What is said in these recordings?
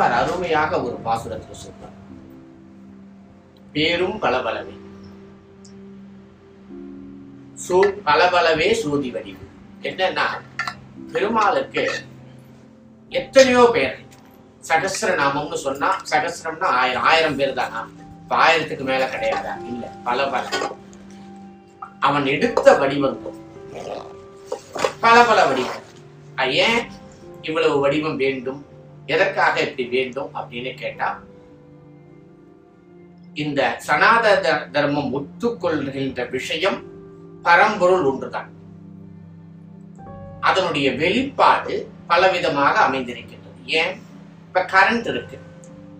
ஆழ்வார் அருமையாக ஒரு பாசுரத்தில் சொல்றார். பேரும் பலபலவே சோ பலபலவே சோதி வடிவு. என்னன்னா பெருமாளுக்கு எத்தனையோ பேர் சகஸ்ர நாமம்னு சொன்னா சகசிரம்னா ஆயிரம் ஆயிரம் பேர் தானா? இப்ப ஆயிரத்துக்கு மேல கிடையாதா? இல்ல பல பல அவன் எடுத்த வடிவங்கள். பல பல வடிவம். ஏன் இவ்வளவு வடிவம் வேண்டும்? எதற்காக இப்படி வேண்டும் அப்படின்னு கேட்டா இந்த சனாத த- தர்மம் ஒத்துக்கொள்கின்ற விஷயம் பரம்பொருள் ஒன்றுதான். அதனுடைய வெளிப்பாடு பலவிதமாக அமைந்திருக்கின்றது. ஏன்? இப்ப கரண்ட் இருக்கு.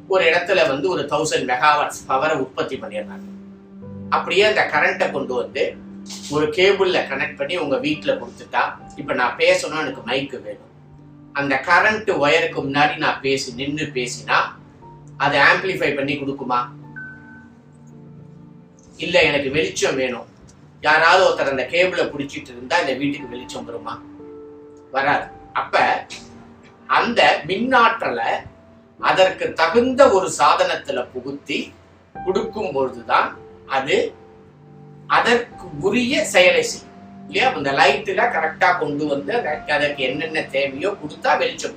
ஒரு இடத்துல வந்து ஒரு தௌசண்ட் மெகாவாட்ஸ் பவரை உற்பத்தி பண்ணிடுறாங்க. அப்படியே அந்த கரண்ட்டை கொண்டு வந்து ஒரு கேபிள்ல கனெக்ட் பண்ணி உங்க வீட்டுல கொடுத்துட்டா இப்ப நான் பேசணும் எனக்கு மைக்கு வேணும். அந்த கரண்ட் ஒயருக்கு முன்னாடி நான் பேசி நின்னு பேசினா அதை ஆம்பிளிஃபை பண்ணி கொடுக்குமா? இல்ல எனக்கு வெளிச்சம் வேணும். யாராவது ஒருத்தர் அந்த கேபிளை பிடிச்சிட்டு இருந்தா இந்த வீட்டுக்கு வெளிச்சம் வருமா? வராது. அப்ப அந்த மின்னாற்றலை அதற்கு தகுந்த ஒரு சாதனத்துல புகுத்தி கொடுக்கும் பொழுதுதான் அது அதற்கு உரிய செயலை செய்யும். இல்லையா? அந்த லைட்டில் கரெக்டாக கொண்டு வந்து அதற்கு அதற்கு என்னென்ன தேவையோ கொடுத்தா வெளிச்சம்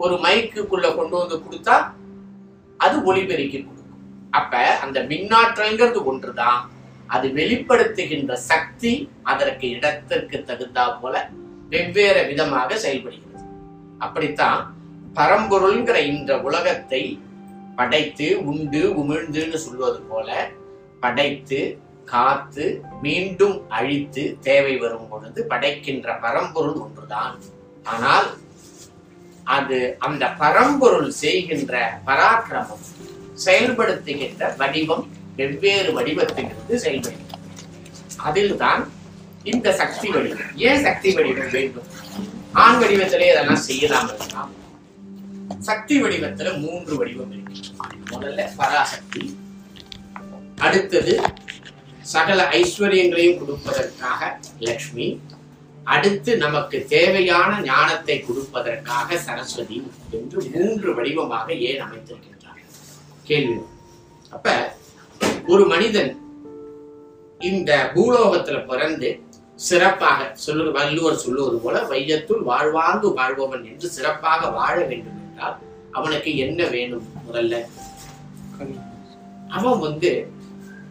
ஒரு மைக்குக்குள்ள கொண்டு வந்து கொடுத்தா அது ஒளிபெருக்கி கொடுக்கும். அப்ப அந்த மின்னாற்றல்ங்கிறது ஒன்றுதான். அது வெளிப்படுத்துகின்ற சக்தி அதற்கு இடத்திற்கு தகுந்தா போல வெவ்வேறு விதமாக செயல்படுகிறது. அப்படித்தான் பரம்பொருள்ங்கிற இந்த உலகத்தை படைத்து உண்டு உமிழ்ந்துன்னு சொல்வது போல படைத்து காத்து மீண்டும் அழித்து தேவை வரும் பொழுது படைக்கின்ற பரம்பொருள் ஒன்றுதான். ஆனால் அது அந்த பரம்பொருள் செய்கின்ற பராக்கிரமம் செயல்படுத்துகின்ற வடிவம் வெவ்வேறு வடிவத்திலிருந்து செயல்படுகிறது. அதில்தான் இந்த சக்தி வடிவம். ஏன் சக்தி வடிவம் வேண்டும்? ஆண் வடிவத்திலே இதெல்லாம் செய்யலாம் இருக்கலாம் சக்தி வடிவத்துல மூன்று வடிவம் இருக்கு. முதல்ல பராசக்தி அடுத்தது சகல ஐஸ்வர்யங்களையும் கொடுப்பதற்காக லக்ஷ்மி அடுத்து நமக்கு தேவையான ஞானத்தை கொடுப்பதற்காக சரஸ்வதி என்று மூன்று வடிவமாக ஏன் அமைத்திருக்கின்றார் கேள்வி. அப்ப ஒரு மனிதன் இந்த பூலோகத்துல பிறந்து சிறப்பாக சொல்லு வள்ளுவர் சொல்லுவது போல வையத்துள் வாழ்வாங்கு வாழ்பவன் என்று சிறப்பாக வாழ வேண்டும் என்றால் அவனுக்கு என்ன வேணும் முதல்ல? அவன் வந்து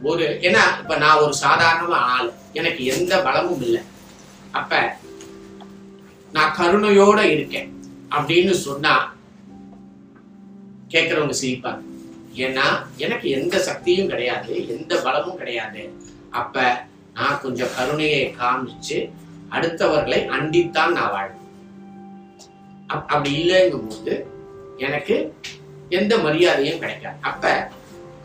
ஒரு ஏன்னா இப்ப நான் ஒரு சாதாரண ஆள். எனக்கு எந்த பலமும் இல்லை. அப்ப நான் கருணையோட இருக்கேன் அப்படின்னு சொன்னா கேட்கறவங்க சிரிப்பாங்க. ஏன்னா எனக்கு எந்த சக்தியும் கிடையாது எந்த பலமும் கிடையாது. அப்ப நான் கொஞ்சம் கருணையை காமிச்சு அடுத்தவர்களை அண்டித்தான் நான் வாழ்வேன். அப்- அப்படி இல்லைங்கும் போது எனக்கு எந்த மரியாதையும் கிடைக்காது. அப்ப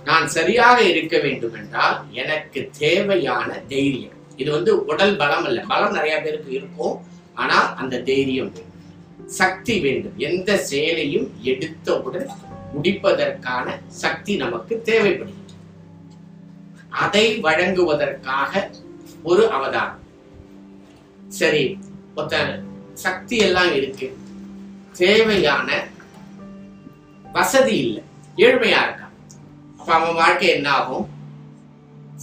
நான் சரியாக இருக்க வேண்டும் என்றால் எனக்கு தேவையான தைரியம். இது வந்து உடல் பலம் அல்ல. பலம் நிறைய பேருக்கு இருக்கும். ஆனால் அந்த தைரியம் வேண்டும். சக்தி வேண்டும். எந்த செயலையும் எடுத்தவுடன் முடிப்பதற்கான சக்தி நமக்கு தேவைப்படுகிறது. அதை வழங்குவதற்காக ஒரு அவதாரம். சரி ஒருத்தன் சக்தி எல்லாம் இருக்கு. தேவையான வசதி இல்லை. ஏழ்மையா இருக்கான் அப்ப அவன் வாழ்க்கை என்ன ஆகும்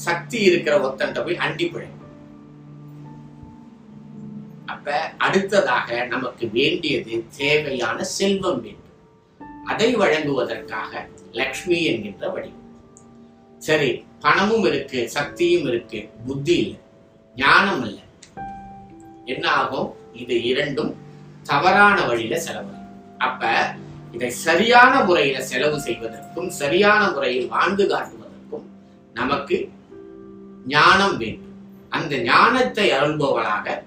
சக்தி இருக்கிற ஒத்தன்ட்ட போய் அண்டி பிழைக்கும். அப்ப அடுத்ததாக நமக்கு வேண்டியது தேவையான செல்வம் வேண்டும். அதை வழங்குவதற்காக லக்ஷ்மி என்கின்ற வடிவம். சரி பணமும் இருக்கு சக்தியும் இருக்கு புத்தி இல்லை ஞானம் இல்லை. என்ன ஆகும் இது இரண்டும் தவறான வழியில செலவு அப்ப இதை சரியான முறையில செலவு செய்வதற்கும் சரியான முறையில் வாழ்ந்து காட்டுவதற்கும் நமக்கு ஞானம் வேண்டும். அந்த ஞானத்தை அருள்பவளாக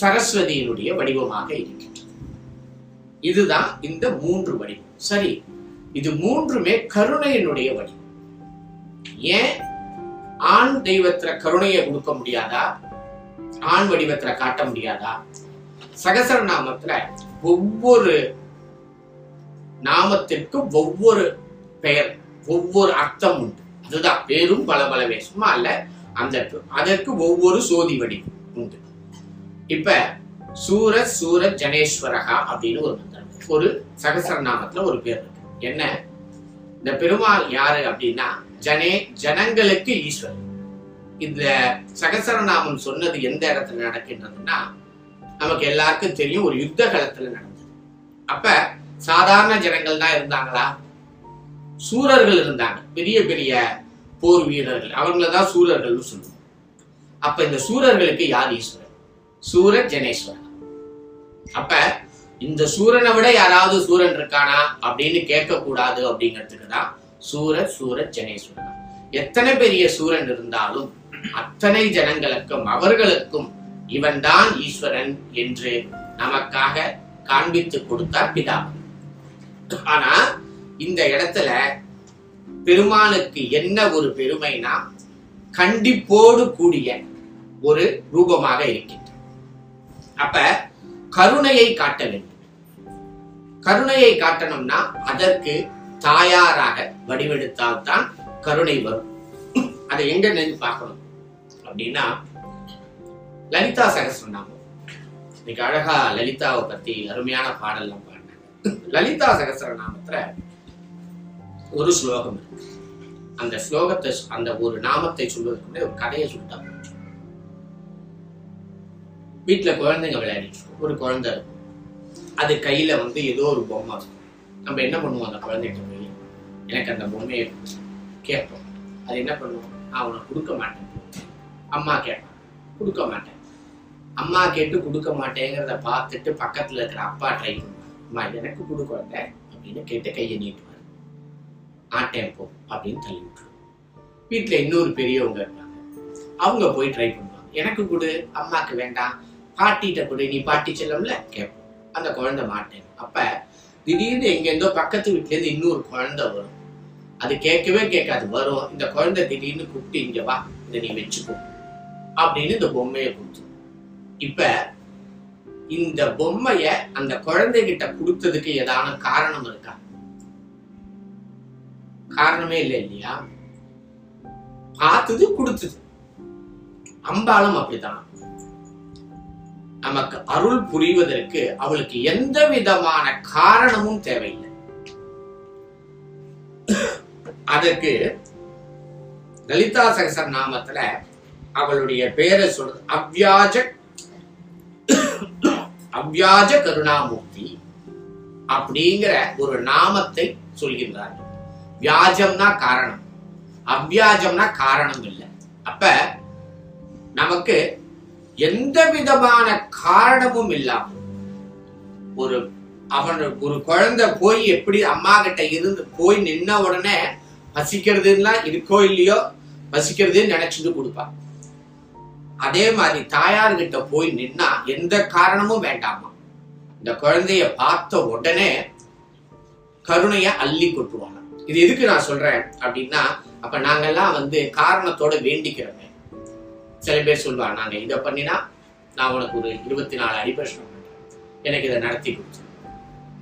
சரஸ்வதியினுடைய வடிவமாக இருக்கின்றது. இதுதான் இந்த மூன்று வடிவம். சரி இது மூன்றுமே கருணையினுடைய வடிவம். ஏன்? ஆண் தெய்வத்துல கருணையை கொடுக்க முடியாதா? ஆண் வடிவத்துல காட்ட முடியாதா? சகசரநாமத்துல ஒவ்வொரு நாமத்திற்கு ஒவ்வொரு பெயர் ஒவ்வொரு அர்த்தம் உண்டு. அதுதான் பேரும் பல பலவே சும்மா அல்ல அந்த அதற்கு ஒவ்வொரு சோதி வடிவம் உண்டு. இப்ப சூர சூர ஜனேஸ்வரகா அப்படின்னு ஒரு மந்திரம். இருக்கு. ஒரு சகசரநாமத்துல ஒரு பேர் இருக்கு. என்ன? இந்த பெருமாள் யாரு அப்படின்னா ஜனே ஜனங்களுக்கு ஈஸ்வரன் இந்த சகசரநாமம் சொன்னது எந்த இடத்துல நடக்கின்றதுன்னா நமக்கு எல்லாருக்கும் தெரியும் ஒரு யுத்த காலத்துல நடந்தது. அப்ப சாதாரண ஜனங்கள் தான் இருந்தாங்களா? சூரர்கள் இருந்தாங்க. பெரிய பெரிய போர் வீரர்கள். அவங்கள தான் சூரர்கள்னு சொல்லுவோம். அப்ப இந்த சூரர்களுக்கு யார் ஈஸ்வரன்? சூர ஜனேஸ்வரன். அப்ப இந்த சூரனை விட யாராவது சூரன் இருக்கானா அப்படின்னு கேட்க கூடாது அப்படிங்கிறதுக்கு தான் சூர சூர ஜனேஸ்வரன். எத்தனை பெரிய சூரன் இருந்தாலும் அத்தனை ஜனங்களுக்கும் அவர்களுக்கும் இவன்தான் ஈஸ்வரன் என்று நமக்காக காண்பித்து கொடுத்தார் பிதா. ஆனா இந்த இடத்துல பெருமானுக்கு என்ன ஒரு பெருமைனா கண்டிப்போடு கூடிய ஒரு ரூபமாக இருக்கின்ற அப்ப கருணையை காட்ட வேண்டும். கருணையை காட்டணும்னா அதற்கு தாயாராக வடிவெடுத்தால்தான் கருணை வரும். அதை எங்க நின்று பார்க்கணும்? அப்படின்னா லலிதா சகசிரநாமம். இன்னைக்கு அழகா லலிதாவை பத்தி அருமையான பாடல்லாம் பாடினாங்க லலிதா சகஸ்ரநாமத்துல ஒரு ஸ்லோகம் இருக்கு. அந்த ஸ்லோகத்தை அந்த ஒரு நாமத்தை சொல்வதற்கு முன்னாடி ஒரு கதையை சொல்லிட்டா வீட்டுல குழந்தைங்க விளையாடிட்டு ஒரு குழந்தை இருக்கும். அது கையில வந்து ஏதோ ஒரு பொம்மை இருக்கும். நம்ம என்ன பண்ணுவோம்? அந்த குழந்தைகிட்ட போய் எனக்கு அந்த பொம்மையை கேட்போம். அது என்ன பண்ணுவோம்? நான் உனக்கு கொடுக்க மாட்டேன். அம்மா கேட்பான் கொடுக்க மாட்டேன். அம்மா கேட்டு கொடுக்க மாட்டேங்கிறத பார்த்துட்டு பக்கத்துல இருக்கிற அப்பா ட்ரை பண்ணுவோம் அம்மா எனக்கு கொடு குழந்தை அப்படின்னு கேட்டு கையை நீட்டுவார் ஆட்டேன் போ அப்படின்னு தள்ளி விட்டுருவோம் வீட்டுல இன்னொரு பெரியவங்க இருப்பாங்க. அவங்க போய் ட்ரை பண்ணுவாங்க. எனக்கு கொடு அம்மாக்கு வேண்டாம். பாட்டிகிட்ட கொடு நீ பாட்டி செல்லம்ல? கேட்போம் அந்த குழந்தை மாட்டேன். அப்ப திடீர்னு எங்கேருந்தோ பக்கத்து வீட்டுல இருந்து இன்னொரு குழந்தை வரும். அது கேட்கவே கேட்காது. வரும். இந்த குழந்தை திடீர்னு கூப்பிட்டு இங்கே வா. இதை நீ வச்சுக்கோ. அப்படின்னு இந்த பொம்மையை கொடுத்து இப்ப இந்த பொம்மைய அந்த குழந்தைகிட்ட கொடுத்ததுக்கு ஏதான காரணம் இருக்கா? காரணமே இல்லை இல்லையா? பார்த்தது கொடுத்தது. அம்பாலும் அப்படித்தான். நமக்கு அருள் புரிவதற்கு அவளுக்கு எந்த விதமான காரணமும் தேவையில்லை. அதற்கு லலிதா சகசர் நாமத்துல அவளுடைய பேரை சொல்றது அவ்வியாஜ அவ்வியாஜ கருணாமூர்த்தி அப்படிங்கிற ஒரு நாமத்தை சொல்கின்றார்கள் வியாஜம்னா காரணம். அவ்வியாஜம்னா காரணம் இல்லை அப்ப நமக்கு எந்த விதமான காரணமும் இல்லாம ஒரு அவன் ஒரு குழந்தை போய் எப்படி அம்மா கிட்ட இருந்து போய் நின்ன உடனே பசிக்கிறதுலாம் இருக்கோ இல்லையோ பசிக்கிறதுன்னு நினைச்சிட்டு கொடுப்பான் அதே மாதிரி தாயார்கிட்ட போய் நின்னா எந்த காரணமும் வேண்டாமா? இந்த குழந்தைய பார்த்த உடனே கருணைய அள்ளி கொட்டுவாங்க. இது எதுக்கு நான் சொல்றேன் அப்படின்னா அப்ப நாங்கெல்லாம் வந்து காரணத்தோட வேண்டிக்கிறோமே. சில பேர் சொல்லுவாங்க நாங்க இதை பண்ணினா நான் உனக்கு ஒரு இருபத்தி நாலு அடிபர்ஷனம் பண்றேன். எனக்கு இதை நடத்தி கொடுத்து.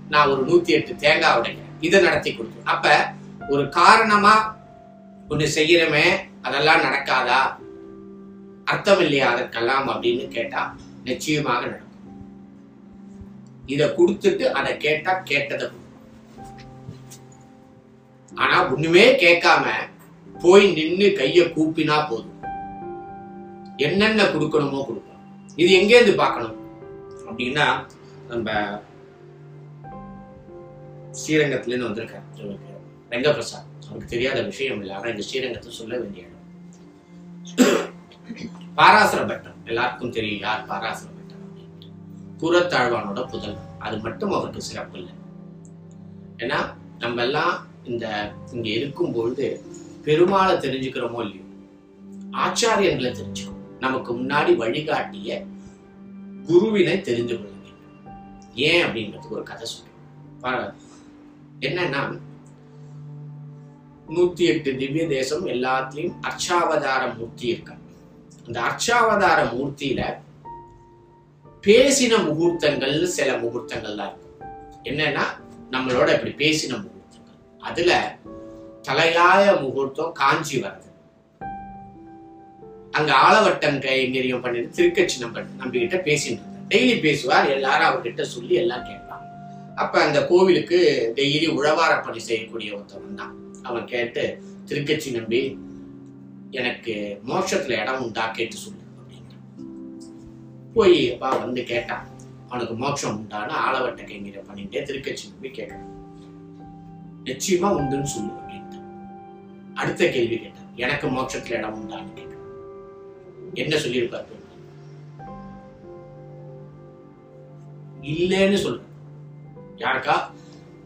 நான் ஒரு நூத்தி எட்டு தேங்காய் உடைக்கிறேன். இதை நடத்தி கொடுத்து. அப்ப ஒரு காரணமா ஒன்று செய்யறமே அதெல்லாம் நடக்காதா? அர்த்தம் இல்லையா அதற்கெல்லாம் அப்படின்னு கேட்டா நிச்சயமாக நடக்கும். இத கொடுத்துட்டு அதை கேட்டா கேட்டதை கொடுக்கும். ஆனா ஒண்ணுமே கேட்காம போய் நின்னு கைய கூப்பினா போதும். என்னென்ன கொடுக்கணுமோ கொடுக்கும் இது எங்க இருந்து பார்க்கணும்? அப்படின்னா நம்ம ஸ்ரீரங்கத்துல இருந்து வந்திருக்காரு இவருக்கு ரங்கபிரசாத் அவருக்கு தெரியாத விஷயம் இல்லை. ஆனா இந்த ஸ்ரீரங்கத்தை சொல்ல வேண்டிய இடம். பாராசுர பட்டம் எல்லாருக்கும் தெரியும் யார் பாராசுர பட்டம் கூரத்தாழ்வானோட அது மட்டும் அவருக்கு சிறப்பு இல்லை. ஏன்னா நம்ம எல்லாம் இந்த இங்க இருக்கும் பொழுது பெருமாளை தெரிஞ்சுக்கிறோமோ இல்லையோ? ஆச்சாரியங்களை தெரிஞ்சுக்கணும். நமக்கு முன்னாடி வழிகாட்டிய குருவினை தெரிந்து கொள்ள வேண்டும். ஏன் அப்படின்றதுக்கு ஒரு கதை சொல்றேன் என்னன்னா நூத்தி எட்டு திவ்ய தேசம் எல்லாத்துலயும் அர்ச்சாவதார மூர்த்தி இருக்கா இந்த அர்ச்சாவதார மூர்த்தியில பேசின முகூர்த்தங்கள் சில முகூர்த்தங்கள் தான் இருக்கும். என்னன்னா நம்மளோட இப்படி பேசின முகூர்த்தங்கள். அதுல தலையாய முகூர்த்தம் காஞ்சி வருது அங்க ஆளவட்டம் கைங்கரியம் பண்ணிட்டு திருக்கட்சி நம்ப நம்பிக்கிட்ட பேசிட்டு இருந்தார் டெய்லி பேசுவார் எல்லாரும் அவர்கிட்ட சொல்லி எல்லாம் கேட்பாங்க. அப்ப அந்த கோவிலுக்கு டெய்லி உழவார பணி செய்யக்கூடிய ஒருத்தவன் தான். அவன் கேட்டு திருக்கச்சி நம்பி எனக்கு மோட்சத்துல இடம் உண்டா கேட்டு சொல்லு அப்படின்னு போய் அப்பா வந்து கேட்டான் அவனுக்கு மோட்சம் உண்டான்னு ஆளவட்ட கைங்கிற பண்ணிட்டே திருக்கச்சி நம்பி கேட்டான் நிச்சயமா உண்டுன்னு சொல்லு அப்படின்ட்டு. அடுத்த கேள்வி கேட்டான் எனக்கு மோட்சத்துல இடம் உண்டான்னு கேட்டான் என்ன சொல்லியிருப்பார் இல்லைன்னு சொல்ற யாருக்கா?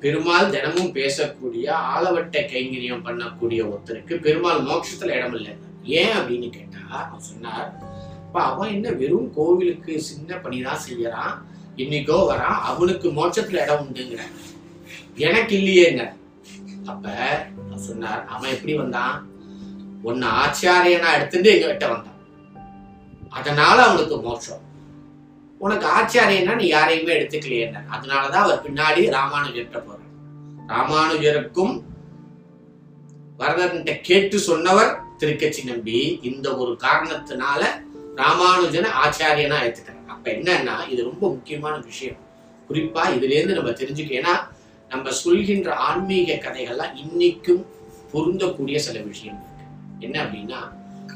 பெருமாள் தினமும் பேசக்கூடிய ஆளவட்ட கைங்கரியம் பண்ணக்கூடிய ஒருத்தருக்கு பெருமாள் மோட்சத்துல இடம் இல்லை ஏன் அப்படின்னு கேட்டா அவன் சொன்னார் "அப்பா, அவன் என்ன வெறும் கோவிலுக்கு சின்ன பணிதான் செய்யறான் இன்னைக்கோ வரான் அவனுக்கு மோட்சத்துல இடம் உண்டுங்கிற. எனக்கு இல்லையேங்க. அப்ப சொன்னார் அவன் எப்படி வந்தான்? ஒன்னு ஆச்சாரியனா எடுத்துட்டு எங்க கிட்ட வந்தான். அதனால அவனுக்கு மோட்சம். உனக்கு ஆச்சாரியன்னா நீ யாரையுமே எடுத்துக்கலையே அதனாலதான் அவர் பின்னாடி ராமானுஜர்கிட்ட போறார். ராமானுஜருக்கும் வரதன்கிட்ட கேட்டு சொன்னவர் திருக்கச்சி நம்பி இந்த ஒரு காரணத்தினால ராமானுஜனை ஆச்சாரியனா எடுத்துக்கிறார் அப்ப என்னன்னா இது ரொம்ப முக்கியமான விஷயம். குறிப்பா இதுல இருந்து நம்ம தெரிஞ்சுக்க ஏன்னா நம்ம சொல்கின்ற ஆன்மீக கதைகள்லாம் இன்னைக்கும் பொருந்தக்கூடிய சில விஷயம் இருக்கு. என்ன அப்படின்னா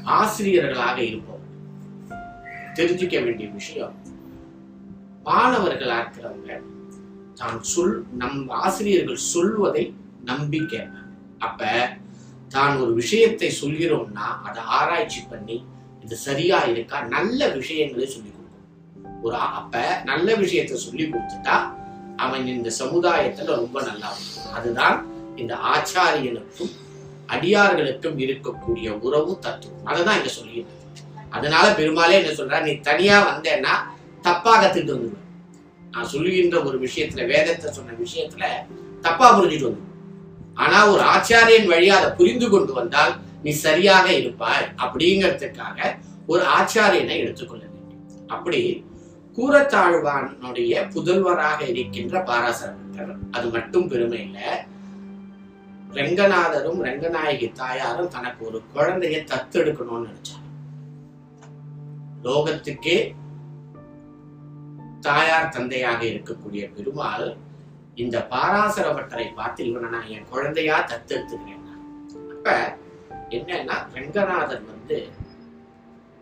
ஆசிரியர்களாக இருப்போம் தெரிஞ்சுக்க வேண்டிய விஷயம் மாணவர்களா இருக்கிறவங்க தான் சொல் நம் ஆசிரியர்கள் சொல்வதை நம்பி கேட்பாங்க அப்ப தான் ஒரு விஷயத்தை சொல்கிறோம்னா அதை ஆராய்ச்சி பண்ணி இது சரியா இருக்கா நல்ல விஷயங்களை சொல்லி கொடுக்கும். ஒரு அப்ப நல்ல விஷயத்தை சொல்லி கொடுத்துட்டா அவன் இந்த சமுதாயத்துல ரொம்ப நல்லா இருக்கும். அதுதான் இந்த ஆச்சாரியனுக்கும் அடியார்களுக்கும் இருக்கக்கூடிய உறவு தத்துவம். அதை தான் இங்க சொல்லியிருந்தது அதனால பெருமாளே என்ன சொல்றா நீ தனியா வந்தேன்னா தப்பாக திட்டு வந்துடுவேன் நான் சொல்லுகின்ற ஒரு விஷயத்துல வேதத்தை சொன்ன விஷயத்துல தப்பா புரிஞ்சுட்டு வந்துடுவேன் ஆனா ஒரு ஆச்சாரியன் வழியா அதை புரிந்து கொண்டு வந்தால் நீ சரியாக இருப்பாய் அப்படிங்கிறதுக்காக ஒரு ஆச்சாரியனை எடுத்துக்கொள்ள வேண்டும். அப்படி கூரத்தாழ்வானுடைய புதல்வராக இருக்கின்ற பாராசரப்பட்டர் அது மட்டும் பெருமை இல்லை. ரெங்கநாதரும் ரெங்கநாயகி தாயாரும் தனக்கு ஒரு குழந்தையை தத்தெடுக்கணும்னு நினைச்சாங்க. லோகத்துக்கே தாயார் தந்தையாக இருக்கக்கூடிய பெருமாள் இந்த பாராசரவட்டரை பார்த்து இவனை நான் என் குழந்தையா தத்தெடுத்துக்கிறேன். அப்ப என்னன்னா ரங்கநாதர் வந்து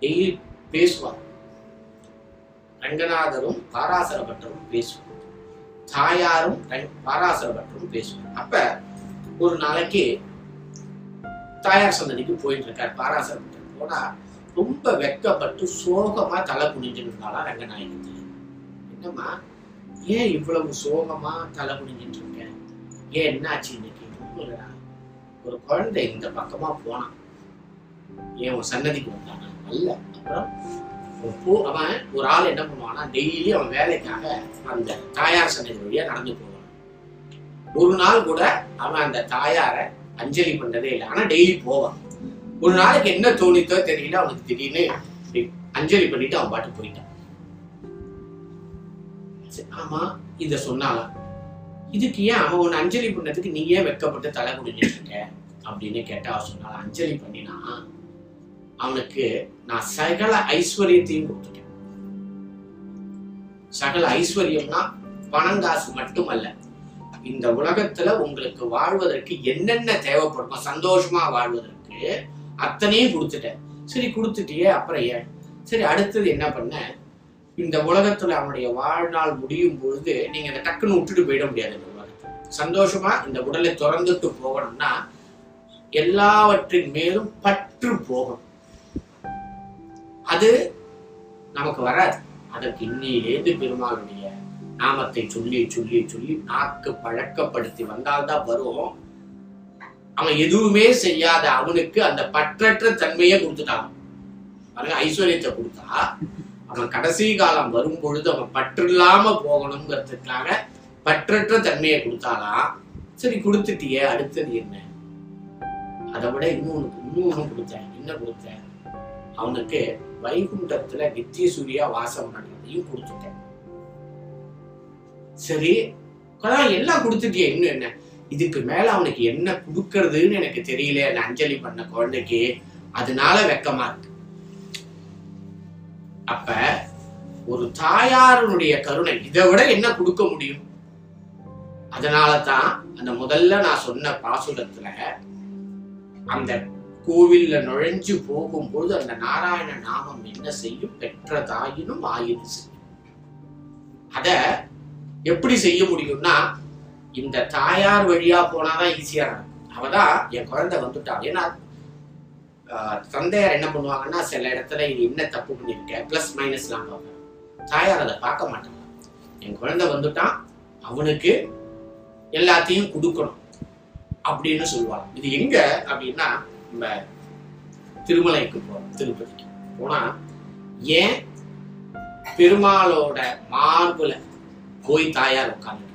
டெய்லி பேசுவார். ரங்கநாதரும் பாராசரபட்டரும் பேசுவார். தாயாரும் பாராசர பாராசரபட்டரும் பேசுவார். அப்ப ஒரு நாளைக்கு தாயார் சந்ததிக்கு போயிட்டு இருக்கார் பாராசரபட்டர். போனா ரொம்ப வெக்கப்பட்டு சோகமா தலை குனிஞ்சு இருந்தாலும் ரங்கநாயகி. என்னம்மா ஏன் இவ்வளவு சோகமா தலைமுடிஞ்சிட்டு இருக்க? ஏன் என்னாச்சு இன்னைக்கு? ஒரு குழந்தை இந்த பக்கமா போனான் ஏன் உன் சன்னதிக்கு வந்தானா? அல்ல. அப்புறம் அவன் ஒரு ஆள் என்ன பண்ணுவான்னா டெய்லி அவன் வேலைக்காக அந்த தாயார் சன்னதி வழியா நடந்து போவான். ஒரு நாள் கூட அவன் அந்த தாயாரை அஞ்சலி பண்றதே இல்லை. ஆனா டெய்லி போவான். ஒரு நாளைக்கு என்ன தோணித்தோ தெரியல அவனுக்கு திடீர்னு அஞ்சலி பண்ணிட்டு அவன் பாட்டு போயிட்டான். ஆமா இத சொன்னாலாம் இதுக்கு ஏன் அவன் உன்னை அஞ்சலி பண்ணதுக்கு நீ ஏன் வெக்கப்பட்டு தலை குடிஞ்சிட்டு இருக்க? அப்படின்னு கேட்டா அவன் சொன்னால அஞ்சலி பண்ணினா அவனுக்கு நான் சகல ஐஸ்வர்யத்தையும் கொடுத்துட்டேன். சகல ஐஸ்வர்யம்னா பணம் காசு மட்டுமல்ல. இந்த உலகத்துல உங்களுக்கு வாழ்வதற்கு என்னென்ன தேவைப்படுமோ சந்தோஷமா வாழ்வதற்கு அத்தனையும் கொடுத்துட்டேன். சரி கொடுத்துட்டியே அப்புறம் ஏன்? சரி அடுத்தது என்ன பண்ண? இந்த உலகத்துல அவனுடைய வாழ்நாள் முடியும் பொழுது நீங்க இந்த டக்குன்னு விட்டுட்டு போயிட முடியாது இந்த உலகத்தை சந்தோஷமா இந்த உடலை திறந்துட்டு போகணும்னா எல்லாவற்றின் மேலும் பற்று போகணும். அது நமக்கு வராது. அதற்கு இன்னிலேந்து பெருமாளுடைய நாமத்தை சொல்லி சொல்லி சொல்லி நாக்கு பழக்கப்படுத்தி வந்தால்தான் வரும் அவன் எதுவுமே செய்யாத அவனுக்கு அந்த பற்றற்ற தன்மையை கொடுத்துட்டான். பாருங்க ஐஸ்வர்யத்தை கொடுத்தா அவன் கடைசி காலம் வரும் பொழுது அவன் பற்றில்லாம போகணுங்கிறதுக்காக பற்றற்ற தன்மையை கொடுத்தாலாம் சரி கொடுத்துட்டியே அடுத்தது என்ன? அதை விட இன்னொன்று இன்னொன்று கொடுத்தேன். என்ன கொடுத்தேன்? அவனுக்கு வைகுண்டத்துல நித்திய சூர்யா வாசம் பண்றதையும் கொடுத்துட்டேன். சரி அதான் எல்லாம் கொடுத்துட்டியே இன்னும் என்ன? இதுக்கு மேல அவனுக்கு என்ன கொடுக்கறதுன்னு எனக்கு தெரியல அஞ்சலி பண்ண குழந்தைக்கு. அதனால வெக்கமா இருக்கு. அப்ப ஒரு தாயாருடைய கருணை இதை விட என்ன கொடுக்க முடியும்? அதனால தான் அந்த முதல்ல நான் சொன்ன பாசுரத்துல அந்த கோவில்ல நுழைஞ்சு போகும்போது அந்த நாராயண நாமம் என்ன செய்யும்? பெற்ற தாயினும் ஆயுது செய்யும். அத எப்படி செய்ய முடியும்னா இந்த தாயார் வழியா போனாதான் ஈஸியா நடக்கும். அவதான் என் குழந்தை வந்துட்டா ஏன்னா தந்தையார் என்ன பண்ணுவாங்கன்னா சில இடத்துல இது என்ன தப்பு பண்ணியிருக்க ப்ளஸ் மைனஸ்லாம் பார்ப்பாங்க தாயார் அதை பார்க்க மாட்டாங்க. என் குழந்தை வந்துட்டான் அவனுக்கு எல்லாத்தையும் கொடுக்கணும் அப்படின்னு சொல்லுவாங்க. இது எங்க அப்படின்னா நம்ம திருமலைக்கு போறோம் திருப்பதிக்கு. போனா ஏன் பெருமாளோட மார்புல போய் தாயார் உட்கார்ந்து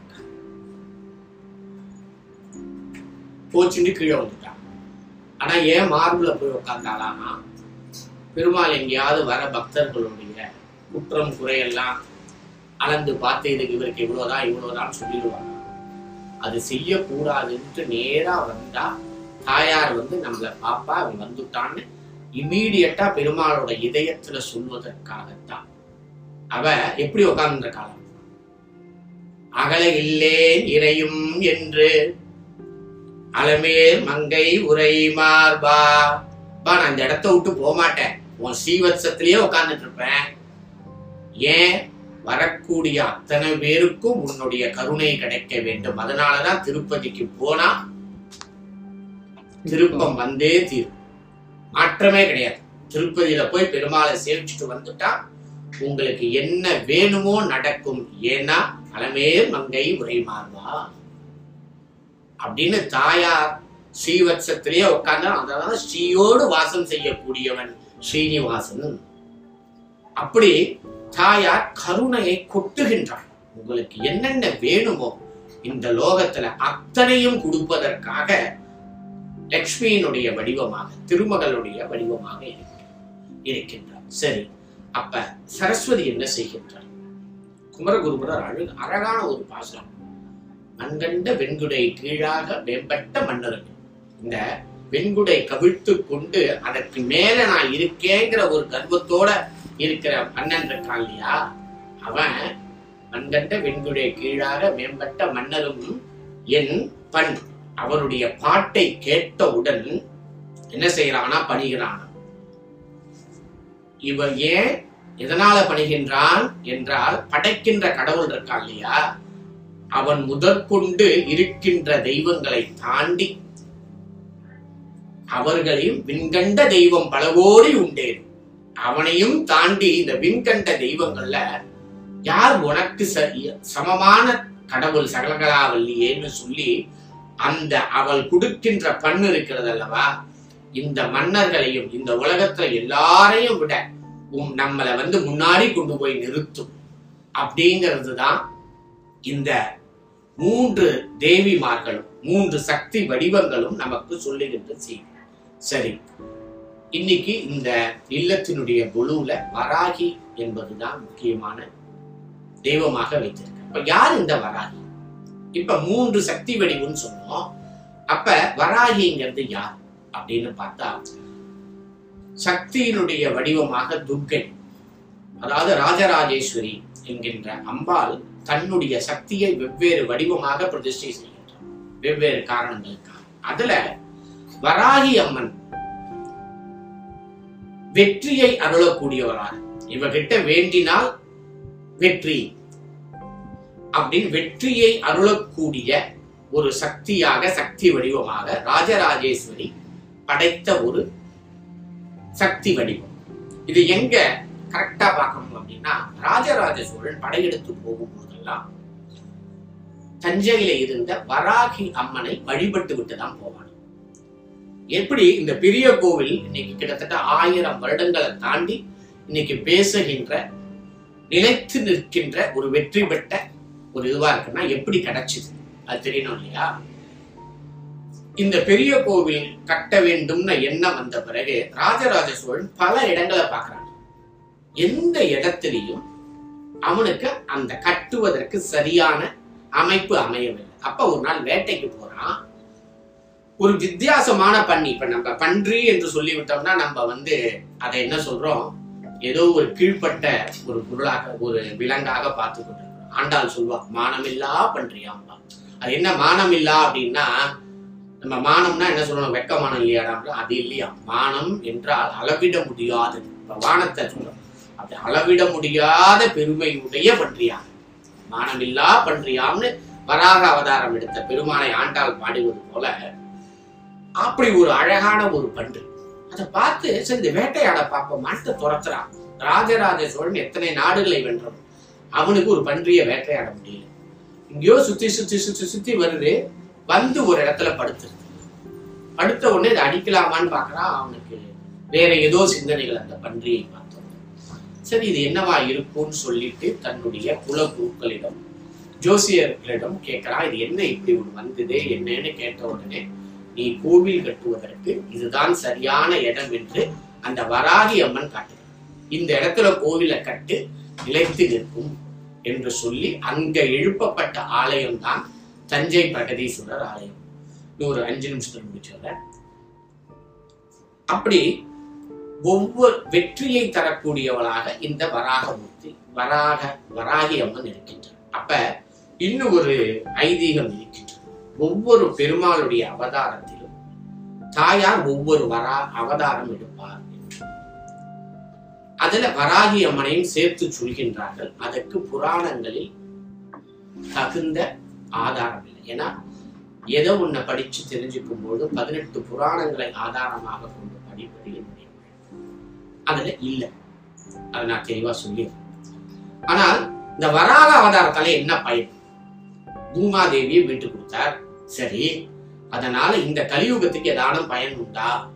போச்சுன்னு கீழே வந்துட்டான் ஆனா ஏன் மார்புல போய் உட்கார்ந்தாலானா பெருமாள் எங்கேயாவது வர பக்தர்களுடைய குற்றம் குறையெல்லாம் அளந்து பார்த்து இதுக்கு இவருக்கு இவ்வளவுதான் இவ்வளவுதான் சொல்லிடுவாங்க. அது செய்யக்கூடாதுன்ட்டு நேரா வந்தா தாயார் வந்து நம்மளை பாப்பா அவன் வந்துட்டான்னு இமீடியட்டா பெருமாளோட இதயத்துல சொல்வதற்காகத்தான். அவ எப்படி உட்கார்ந்த காலம் அகல இல்லேன் இறையும் என்று அலமேல் மங்கை உரை மார்பா பா நான் இந்த இடத்த விட்டு போக மாட்டேன் உன் சீவத்சத்திலேயே உட்கார்ந்துட்டு இருப்பேன் ஏன்? வரக்கூடிய அத்தனை பேருக்கும் உன்னுடைய கருணை கிடைக்க வேண்டும். அதனாலதான் திருப்பதிக்கு போனா திருப்பம் வந்தே தீரும். மாற்றமே கிடையாது. திருப்பதியில போய் பெருமாளை சேவிச்சுட்டு வந்துட்டா உங்களுக்கு என்ன வேணுமோ நடக்கும். ஏன்னா அலமே மங்கை உரை மாறுவா அப்படின்னு தாயார் ஸ்ரீவத்சத்திலேயே உட்கார்ந்து அதனால ஸ்ரீயோடு வாசம் செய்யக்கூடியவன் ஸ்ரீனிவாசன். அப்படி தாயார் கருணையை கொட்டுகின்றார் உங்களுக்கு என்னென்ன வேணுமோ இந்த லோகத்துல அத்தனையும் கொடுப்பதற்காக லக்ஷ்மியினுடைய வடிவமாக திருமகளுடைய வடிவமாக இருக்கின்றார் சரி அப்ப சரஸ்வதி என்ன செய்கின்றார் குமரகுருபரர் அழகு அழகான ஒரு பாசனம் மண்கண்ட வெண்குடை கீழாக மேம்பட்ட மன்னருக்கு இந்த வெண்குடை கவிழ்த்து கொண்டு அதற்கு மேல நான் இருக்கேங்கிற ஒரு கர்வத்தோட இருக்கிற மன்னன் இருக்கான் இல்லையா? அவன் மண்கண்ட வெண்குடை கீழாக மேம்பட்ட மன்னரும் என் பண். அவருடைய பாட்டை கேட்டவுடன் என்ன செய்யறானா பணிகிறான். இவன் ஏன் எதனால பணிகின்றான்? என்றால் படைக்கின்ற கடவுள் இருக்கான் இல்லையா? அவன் முதற்கொண்டு இருக்கின்ற தெய்வங்களை தாண்டி அவர்களையும் விண்கண்ட தெய்வம் பலவோடி உண்டேன். அவனையும் தாண்டி இந்த விண்கண்ட தெய்வங்கள்ல யார் உனக்கு சமமான கடவுள் சகலகலாவல்லியேன்னு சொல்லி அந்த அவள் கொடுக்கின்ற பண்ணு இருக்கிறது அல்லவா? இந்த மன்னர்களையும் இந்த உலகத்துல எல்லாரையும் விட உம் நம்மளை வந்து முன்னாடி கொண்டு போய் நிறுத்தும். அப்படிங்கிறது தான் இந்த மூன்று தேவிமார்களும் மூன்று சக்தி வடிவங்களும் நமக்கு சொல்லுகின்ற செய்தி. சரி இன்னைக்கு இந்த இல்லத்தினுடைய குழுவுல வராகி என்பதுதான் முக்கியமான தெய்வமாக வைத்திருக்க இப்ப யார் இந்த வராகி? இப்ப மூன்று சக்தி வடிவம்னு சொன்னோம். அப்ப வராகிங்கிறது யார் அப்படின்னு பார்த்தா சக்தியினுடைய வடிவமாக துர்கை அதாவது ராஜராஜேஸ்வரி என்கின்ற அம்பாள் தன்னுடைய சக்தியை வெவ்வேறு வடிவமாக பிரதிஷ்டை செய்கின்றார். வெவ்வேறு காரணங்களுக்காக. அதுல வராகி அம்மன் வெற்றியை அருளக்கூடியவராக இவகிட்ட வேண்டினால் வெற்றி. அப்படின்னு வெற்றியை அருளக்கூடிய ஒரு சக்தியாக சக்தி வடிவமாக ராஜராஜேஸ்வரி படைத்த ஒரு சக்தி வடிவம். இது எங்க கரெக்டா பார்க்கணும் அப்படின்னா ராஜராஜ சோழன் படையெடுத்து போகும்போதெல்லாம் தஞ்சையில இருந்த வராகி அம்மனை வழிபட்டு விட்டு தான் போவான். எப்படி இந்த பெரிய கோவில் இன்னைக்கு கிட்டத்தட்ட ஆயிரம் வருடங்களை தாண்டி இன்னைக்கு பேசுகின்ற நிலைத்து நிற்கின்ற ஒரு வெற்றி பெற்ற ஒரு இதுவா இருக்குன்னா எப்படி கிடைச்சிது? அது தெரியணும் இல்லையா? இந்த பெரிய கோவில் கட்ட வேண்டும்னு எண்ணம் வந்த பிறகு ராஜராஜ சோழன் பல இடங்களை பார்க்கறாங்க எந்த இடத்திலையும் அவனுக்கு அந்த கட்டுவதற்கு சரியான அமைப்பு அமையவில்லை. அப்ப ஒரு நாள் வேட்டைக்கு போறான். ஒரு வித்தியாசமான பண்ணி இப்ப நம்ம பன்றி என்று சொல்லிவிட்டோம்னா நம்ம வந்து அதை என்ன சொல்றோம்? ஏதோ ஒரு கீழ்ப்பட்ட ஒரு பொருளாக ஒரு விலங்காக பார்த்து கொண்டிருக்கிறோம். ஆண்டாள் சொல்வா மானமில்லா பன்றியாம்பா அது என்ன மானம் இல்லா அப்படின்னா நம்ம மானம்னா என்ன சொல்லணும் வெக்க மானம் இல்லையாடா அது இல்லையா? மானம் என்றால் அளவிட முடியாதது இப்ப வானத்தை சொல்றோம். அப்படி அளவிட முடியாத பெருமையுடைய பன்றியான். மானமில்லா பன்றியாம்னு வராக அவதாரம் எடுத்த பெருமானை ஆண்டாள் பாடுவது போல அப்படி ஒரு அழகான ஒரு பன்று. அதை பார்த்து சரி இந்த வேட்டையாட பார்ப்போம் மாட்டை துரத்துறான் ராஜராஜ சோழன் எத்தனை நாடுகளை வென்றோம் அவனுக்கு ஒரு பன்றிய வேட்டையாட முடியல. எங்கேயோ சுத்தி சுத்தி சுத்தி சுத்தி வருது. வந்து ஒரு இடத்துல படுத்துருது படுத்த உடனே இதை அடிக்கலாமான்னு பாக்குறான் அவனுக்கு வேற ஏதோ சிந்தனைகள் அந்த பன்றியை சரி இது என்னவா இருக்கும்னு சொல்லிட்டு தன்னுடைய குலகுருக்களிடம் ஜோசியர்களிடம் கேட்கிறான். இது என்ன இப்படி ஒன்று வந்தது? என்னன்னு கேட்ட உடனே நீ கோவில் கட்டுவதற்கு இதுதான் சரியான இடம் என்று அந்த வராகி அம்மன் காட்டுகிறார் இந்த இடத்துல கோவிலை கட்டு நிலைத்து நிற்கும் என்று சொல்லி அங்க எழுப்பப்பட்ட ஆலயம் தான் தஞ்சை பிரகதீஸ்வரர் ஆலயம். இன்னும் ஒரு அஞ்சு நிமிஷத்துல முடிச்சிடுறேன். அப்படி ஒவ்வொரு வெற்றியை தரக்கூடியவளாக இந்த வராகமூர்த்தி வராக வராகி அம்மன் இருக்கின்றார். அப்ப இன்னும் ஒரு ஐதீகம் இருக்கின்றது. ஒவ்வொரு பெருமாளுடைய அவதாரத்திலும் தாயார் ஒவ்வொரு வரா அவதாரம் எடுப்பார் என்று. அதுல வராகி அம்மனையும் சேர்த்து சொல்கின்றார்கள் அதற்கு புராணங்களில் தகுந்த ஆதாரம் இல்லை. ஏன்னா எதோ ஒன்றை படிச்சு தெரிஞ்சுக்கும் போது பதினெட்டு புராணங்களை ஆதாரமாக கொண்டு படிப்பது அதுல இல்லை. அதை நான் தெளிவா சொல்லிடுறேன். ஆனால் இந்த வராக அவதாரத்தால என்ன பயன்? பூமாதேவியை மீட்டு கொடுத்தார். சரி அதனால இந்த கலியுகத்துக்கு ஏதானும் பயன் உண்டா?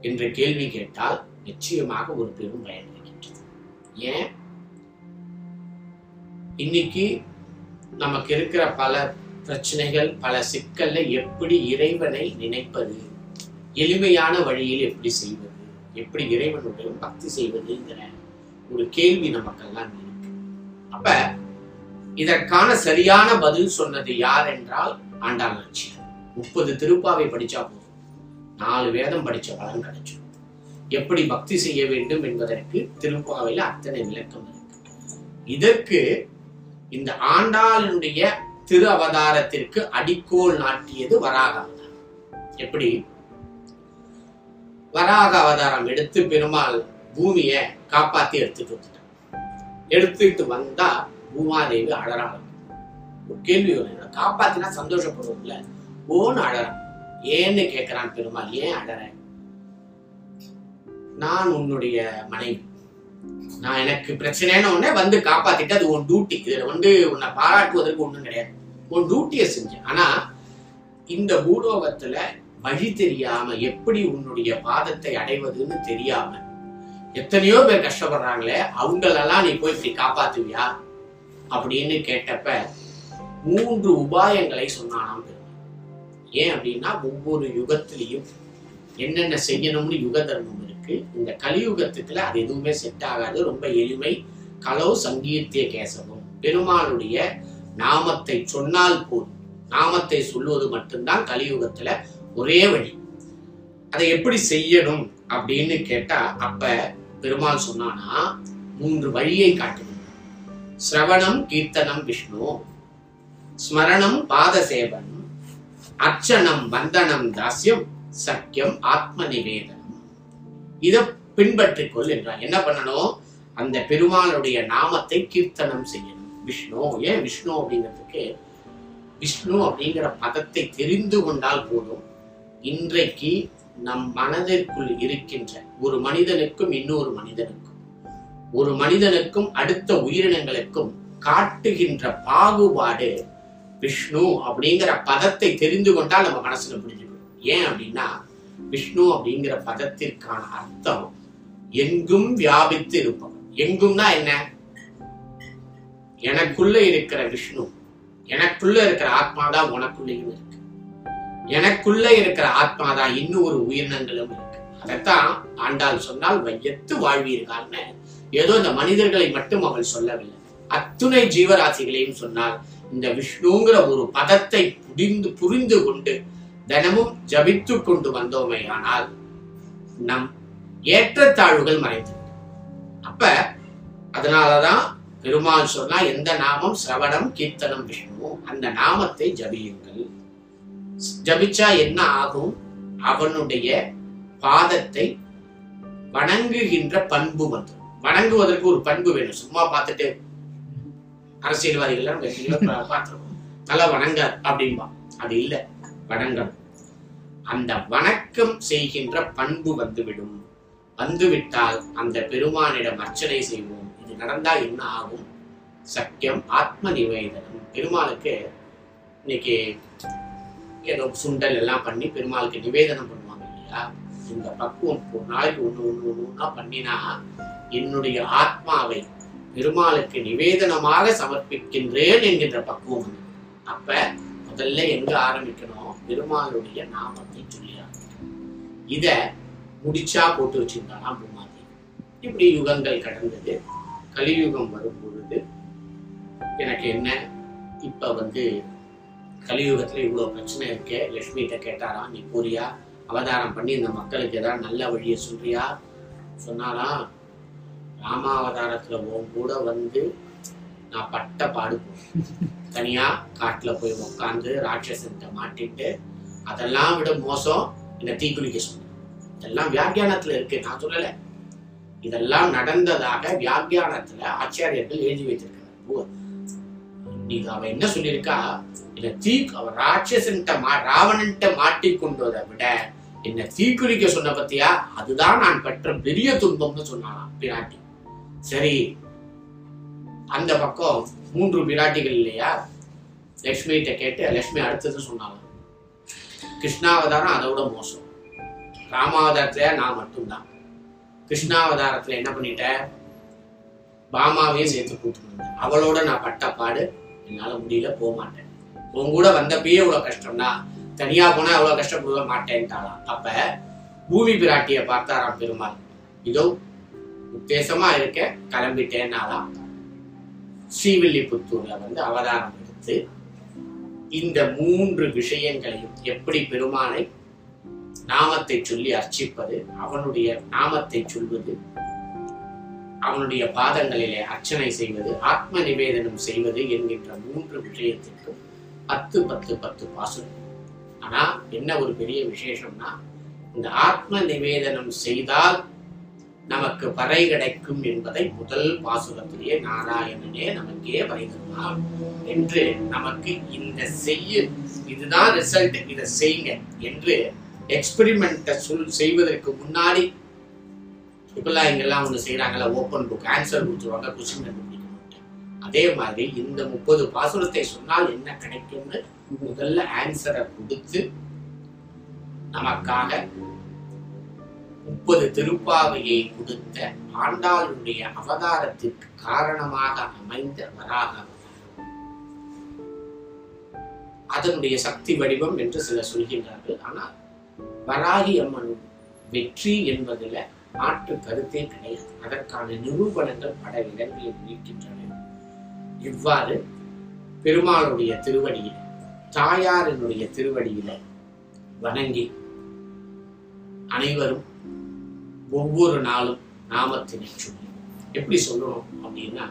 என்ற கேள்வி கேட்டால் நிச்சயமாக ஒரு பெரும் பயன் இருக்கின்றது. ஏன்? இன்னைக்கு நமக்கு இருக்கிற பல பிரச்சனைகள் பல சிக்கல்ல எப்படி இறைவனை நினைப்பது? எளிமையான வழியில் எப்படி செய்வது? எப்படி இறைவனுடைய பக்தி செய்வதுங்கிற ஒரு கேள்வி நமக்கெல்லாம் இருக்கு. அப்ப இதற்கான சரியான பதில் சொன்னது யார் என்றால் ஆண்டாள் லட்சியம் முப்பது திருப்பாவை படிச்சா போதும். நாலு வேதம் படிச்ச பலன் கிடைச்சிடும். எப்படி பக்தி செய்ய வேண்டும் என்பதற்கு திருப்பாவையில் அத்தனை விளக்கம் இருக்கு. இதற்கு இந்த ஆண்டாளுடைய திரு அவதாரத்திற்கு அடிக்கோல் நாட்டியது வராக எப்படி? வராக அவதாரம் எடுத்து பெருமாள் பூமியை காப்பாத்தி எடுத்துட்டு வந்துட்டான் எடுத்துட்டு வந்தா பூமாதேவி அழறாங்க ஒரு கேள்வி வரும் காப்பாத்தினா சந்தோஷப்படுவோம்ல? ஓன்னு அழறான் ஏன்னு கேட்கிறான் பெருமாள் ஏன் அழற? நான் உன்னுடைய மனைவி. நான் எனக்கு பிரச்சனைன்னு உடனே வந்து காப்பாத்திட்டு அது உன் டியூட்டி இதுல வந்து உன்னை பாராட்டுவதற்கு ஒண்ணும் கிடையாது. உன் டியூட்டியை செஞ்சேன். ஆனா இந்த பூலோகத்துல வழி தெரியாம எப்படி உன்னுடைய பாதத்தை அடைவதுன்னு தெரியாம எத்தனையோ பேர் கஷ்டப்படுறாங்களே அவங்களெல்லாம் நீ போய் இப்படி காப்பாத்துவியா? அப்படின்னு கேட்டப்ப மூன்று உபாயங்களை சொன்னானாம் ஏன் அப்படின்னா ஒவ்வொரு யுகத்திலையும் என்னென்ன செய்யணும்னு யுக தர்மம் இருக்கு. இந்த கலியுகத்துக்குள்ள அது எதுவுமே செட் ஆகாது. ரொம்ப எளிமை. கலோ சங்கீர்த்திய கேசவம். பெருமாளுடைய நாமத்தை சொன்னால் போதும். நாமத்தை சொல்வது மட்டும்தான் கலியுகத்துல ஒரே வழி. அதை எப்படி செய்யணும் அப்படின்னு கேட்டா அப்ப பெருமாள் சொன்னானா மூன்று வழியை காட்டணும் சிரவணம் கீர்த்தனம் விஷ்ணு. ஸ்மரணம் பாத சேவன் அர்ச்சனம் வந்தனம் தாசியம் சக்கியம் ஆத்ம நிவேதனம் இதை பின்பற்றிக்கொள் என்றார். என்ன பண்ணணும்? அந்த பெருமாளுடைய நாமத்தை கீர்த்தனம் செய்யணும். விஷ்ணு ஏன் விஷ்ணு அப்படிங்கிறதுக்கு? விஷ்ணு அப்படிங்கிற பதத்தை தெரிந்து கொண்டால் போதும். இன்றைக்கு நம் மனதிற்குள் இருக்கின்ற ஒரு மனிதனுக்கும் இன்னொரு மனிதனுக்கும் ஒரு மனிதனுக்கும் அடுத்த உயிரினங்களுக்கும் காட்டுகின்ற பாகுபாடு விஷ்ணு அப்படிங்கிற பதத்தை தெரிந்து கொண்டால் நம்ம மனசுல புரிஞ்சுக்கணும் ஏன் அப்படின்னா விஷ்ணு அப்படிங்கிற பதத்திற்கான அர்த்தம் எங்கும் வியாபித்து இருப்பவன் எங்கும்னா என்ன? எனக்குள்ள இருக்கிற விஷ்ணு எனக்குள்ள இருக்கிற ஆத்மா தான் உனக்குள்ளேயும் இருக்கு. எனக்குள்ள இருக்கிற ஆத்மா தான் இன்னும் ஒரு உயிரினங்களும் இருக்கு. அதைத்தான் ஆண்டாள் சொன்னால் வையத்து வாழ்வீர்கள்னு ஏதோ இந்த மனிதர்களை மட்டும் அவள் சொல்லவில்லை. அத்துணை ஜீவராசிகளையும் சொன்னால் இந்த விஷ்ணுங்கிற ஒரு பதத்தை புரிந்து புரிந்து கொண்டு தினமும் ஜபித்து கொண்டு வந்தோமே ஆனால் நம் ஏற்றத்தாழ்வுகள் மறைந்து. அப்ப அதனாலதான் பெருமாள் சொன்னா எந்த நாமம் சிரவணம் கீர்த்தனம் விஷ்ணு அந்த நாமத்தை ஜபியுங்கள். ஜபிச்சா என்ன ஆகும்? அவனுடைய பாதத்தை வணங்குகின்ற பண்பு வந்து வணங்குவதற்கு ஒரு பண்பு வேணும். சும்மா பார்த்துட்டு அரசியல்வாதிகள் நம்ம நல்லா வணங்கார் அப்படின்பா. அது இல்லை. வணங்கணும். அந்த வணக்கம் செய்கின்ற பண்பு வந்துவிடும். வந்துவிட்டால் அந்த பெருமானிடம் அர்ச்சனை செய்வோம். இது நடந்தா என்ன ஆகும்? சத்தியம் ஆத்ம நிவேதனம். பெருமாளுக்கு இன்னைக்கு ஏதோ சுண்டல் எல்லாம் பண்ணி பெருமாளுக்கு நிவேதனம் பண்ணுவாங்க இல்லையா? இந்த பக்குவம் ஒரு நாளைக்கு ஒன்று ஒன்று ஒன்று ஒன்றா பண்ணினா என்னுடைய ஆத்மாவை பெருமாளுக்கு நிவேதனமாக சமர்ப்பிக்கின்றேன் என்கின்ற பக்குவம் அப்ப முதல்ல எங்க ஆரம்பிக்கணும்? பெருமாளுடைய நாமத்தை சொல்லி இத முடிச்சா போட்டு வச்சிருந்தாலாம் பூமாதி இப்படி யுகங்கள் கடந்தது. கலியுகம் வரும் பொழுது எனக்கு என்ன? இப்ப வந்து கலியுகத்துல இவ்வளவு பிரச்சனை இருக்கு லட்சுமிகிட்ட கேட்டாராம் நீ போறியா அவதாரம் பண்ணி இந்த மக்களுக்கு ஏதாவது நல்ல வழியை சொல்றியா? சொன்னாலாம் ராமாவதாரத்துல உன் கூட வந்து நான் பட்ட பாடு தனியா காட்டுல போய் உட்காந்து ராட்சசன்ட்ட மாட்டிட்டு அதெல்லாம் விட மோசம் என்னை தீக்குளிக்க சொன்னேன். இதெல்லாம் வியாக்கியானத்துல இருக்கு நான் சொல்லல. இதெல்லாம் நடந்ததாக வியாக்கியானத்துல ஆச்சாரியர்கள் எழுதி வைத்திருக்காங்க நீங்க அவ என்ன சொல்லியிருக்கா? என்ன தீ அவ ராட்சசன்ட்ட மா ராவணன்ட்ட மாட்டிக்கொண்டதை விட என்ன தீக்குளிக்க சொன்ன பத்தியா? அதுதான் நான் பெற்ற பெரிய துன்பம்னு சொன்னாலாம் பிராட்டி. சரி அந்த பக்கம் மூன்று பிராட்டிகள் இல்லையா? லக்ஷ்மிகிட்ட கேட்டு லக்ஷ்மி அடுத்தது சொன்னாலாம் கிருஷ்ணாவதாரம் அதை விட மோசம். ராமாவதாரத்துல நான் மட்டும்தான். கிருஷ்ணாவதாரத்துல என்ன பண்ணிட்ட? பாமாவையும் சேர்த்து கூட்டு அவளோட நான் பட்ட பாடு என்னால முடியல போக மாட்டேன். உன் கூட வந்தப்பயே இவ்வளவு கஷ்டம்னா தனியா போனா அவ்வளவு கஷ்டப்பட மாட்டேன்ட்டாளாம் அப்ப பூமி பிராட்டிய பார்த்தாராம் பெருமாள். இதோ உத்தேசமா இருக்க கிளம்பிட்டேன்னாலாம் ஸ்ரீவில்லிபுத்தூர்ல வந்து அவதாரம் எடுத்து இந்த மூன்று விஷயங்களையும் எப்படி பெருமானை நாமத்தை சொல்லி அர்ச்சிப்பது அவனுடைய நாமத்தை சொல்வது அவனுடைய பாதங்களிலே அர்ச்சனை செய்வது ஆத்ம நிவேதனம் செய்வது என்கின்ற மூன்று விஷயத்திற்கும் பத்து பத்து பத்து பாசுரம் ஆனா என்ன ஒரு பெரிய விசேஷம்னா இந்த ஆத்ம நிவேதனம் செய்தால் நமக்கு பறை கிடைக்கும் என்பதை முதல் பாசுரத்திலேயே நாராயணனே நமக்கே பறைதருவார் என்று நமக்கு இந்த செய்ய இதுதான் ரிசல்ட் இதை செய்யுங்க என்று எக்ஸ்பெரிமெண்ட்டை சொல் செய்வதற்கு முன்னாடி இப்பெல்லாம் இங்கெல்லாம் ஒன்று செய்கிறாங்கல்ல ஓப்பன் புக் ஆன்சர் கொடுத்துருவாங்க கொஸ்டின் அதே மாதிரி இந்த முப்பது பாசுரத்தை சொன்னால் என்ன கிடைக்கும்னு முதல்ல ஆன்சரை கொடுத்து நமக்காக முப்பது திருப்பாவையை கொடுத்த ஆண்டாளுடைய அவதாரத்திற்கு காரணமாக அமைந்த வராக அதனுடைய சக்தி வடிவம் என்று சிலர் சொல்கின்றார்கள். ஆனால் வராகி அம்மன் வெற்றி என்பதில் மாற்று கருத்தே கிடையாது. அதற்கான நிரூபணங்கள் பல இடங்களில் இருக்கின்றன. இவ்வாறு பெருமாளுடைய திருவடியில் தாயாரினுடைய திருவடியில வணங்கி அனைவரும் ஒவ்வொரு நாளும் நாமத்தினை சொல்லி எப்படி சொல்லணும் அப்படின்னா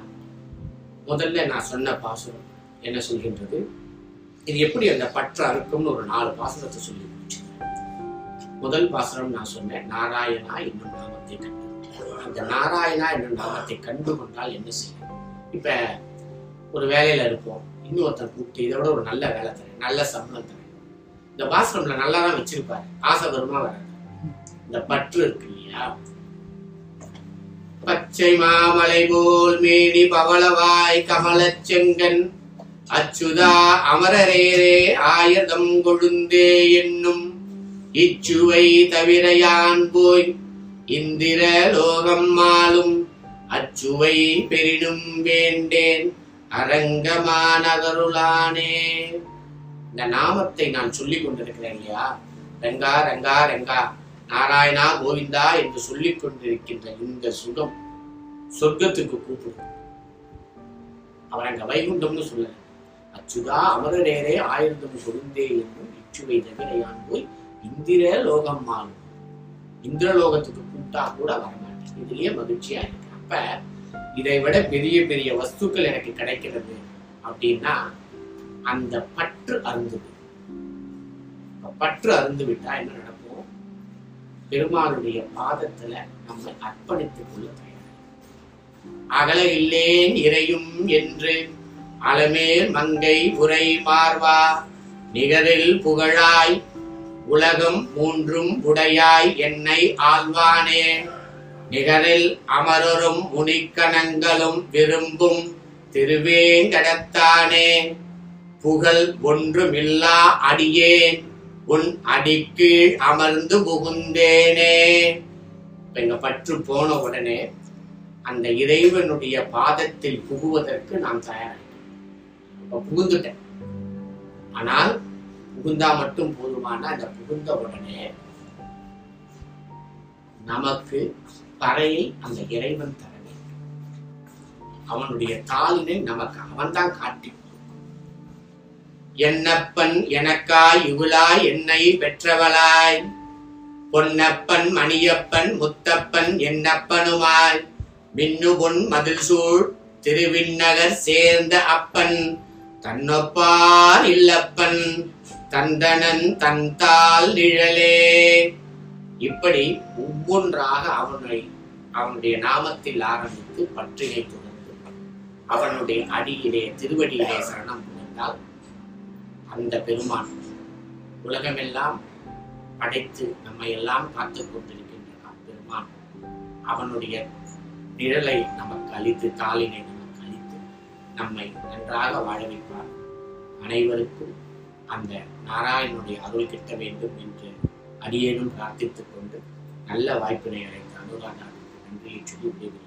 முதல்ல நான் சொன்ன பாசுரம் என்ன சொல்கின்றது? இது எப்படி அந்த பற்று அறுக்கும்னு ஒரு நாலு பாசுரத்தை சொல்லி முதல் பாசுரம் நான் சொன்னேன் நாராயணா என்னும் நாமத்தை கண்டு. அந்த நாராயணா என்னும் நாமத்தை கண்டு கொண்டால் என்ன செய்யும்? இப்ப ஒரு வேலையில இருப்போம் இன்னொருத்தர் கூப்பிட்டு இதை விட ஒரு நல்ல வேலை தரேன் நல்ல சம்பளம் தரேன். இந்த பாசுரம்ல நல்லா தான் வச்சிருப்பாரு. ஆசை வருமா வராது. இந்த பற்று இருக்கு இல்லையா? பச்சை மாமலை போல் மேனி பவளவாய் கமலச் செங்கன். அச்சுதா அமரரேரே ஆயதம் கொழுந்தே என்னும் இச்சுவை தவிர யான் போய் இந்திர லோகம் மாலும் அச்சுவை பெரிடும் வேண்டேன். அரங்கமானவருளானே. இந்த நாமத்தை நான் சொல்லிக் கொண்டிருக்கிறேன் இல்லையா? ரங்கா ரங்கா ரங்கா. நாராயணா கோவிந்தா என்று சொல்லிக் கொண்டிருக்கின்ற இந்த சுகம் சொர்க்கத்துக்கு கூப்பிடும். அவர் அங்க வைகுண்டம்னு சொல்லல அச்சுதா அமரரேரே ஆயுதம் சொல்ந்தே என்னும் இச்சுவை தவிரையான் போய் இந்திர லோகம் மாறும். இந்திரலோகத்துக்கு கூப்பிட்டா கூட வரமாட்டேன். இதுலயே மகிழ்ச்சியா இருக்கு அப்ப இதை விட பெரிய பெரிய வஸ்துக்கள் எனக்கு கிடைக்கிறது அப்படின்னா அந்த பற்று அருந்து பற்று அருந்து விட்டா என்ன நடக்கும்? பெருமாளுடைய பாதத்துல நம்மை அர்ப்பணித்துக் கொள்ள தயார் அகல இல்லேன் இறையும் என்று அலமேல் மங்கை உரை மார்வா நிகரில் புகழாய் உலகம் மூன்றும் உடையாய் என்னை ஆழ்வானே நிகரில் அமரரும் முனிக்கணங்களும் விரும்பும் திருவேங்கடத்தானே. புகழ் ஒன்றுமில்லா அடியேன் உன் அடிக்கீழ் அமர்ந்து புகுந்தேனே. எங்க பற்று போன உடனே அந்த இறைவனுடைய பாதத்தில் புகுவதற்கு நான் தயாராக புகுந்துட்டேன். ஆனால் புகுந்தா மட்டும் போதுமான அந்த புகுந்த உடனே நமக்கு பறையை அந்த இறைவன் தர அவனுடைய தாளினை நமக்கு அவன்தான் காட்டி என்னப்பன் எனக்காய் இவளாய் என்னை பெற்றவளாய். பொன்னப்பன் மணியப்பன் முத்தப்பன் என்னப்பனுமாய். மின்னு பொன் மதில் சூழ் திருவிண்ணகர் சேர்ந்த அப்பன். தன்னொப்பார் இல்லப்பன் தந்தனன் தந்தால் நிழலே. இப்படி ஒவ்வொன்றாக அவனை அவனுடைய நாமத்தில் ஆரம்பித்து பற்றினை தொடர்ந்து அவனுடைய அடியிலே திருவடியிலே சரணம் புரிந்தால் அந்த பெருமான் உலகமெல்லாம் படைத்து நம்மை எல்லாம் காத்துக் கொண்டிருக்கின்ற பெருமான் அவனுடைய நிழலை நமக்கு அளித்து தாளினை நமக்கு அளித்து நம்மை நன்றாக வாழ வைப்பார். அனைவருக்கும் அந்த நாராயணனுடைய அருள் கிட்ட வேண்டும் என்று அடியேனும் பிரார்த்தித்துக் கொண்டு நல்ல வாய்ப்பினை அடைந்த அனுராதாவுக்கு நன்றியை சொல்லி விடுகிறேன்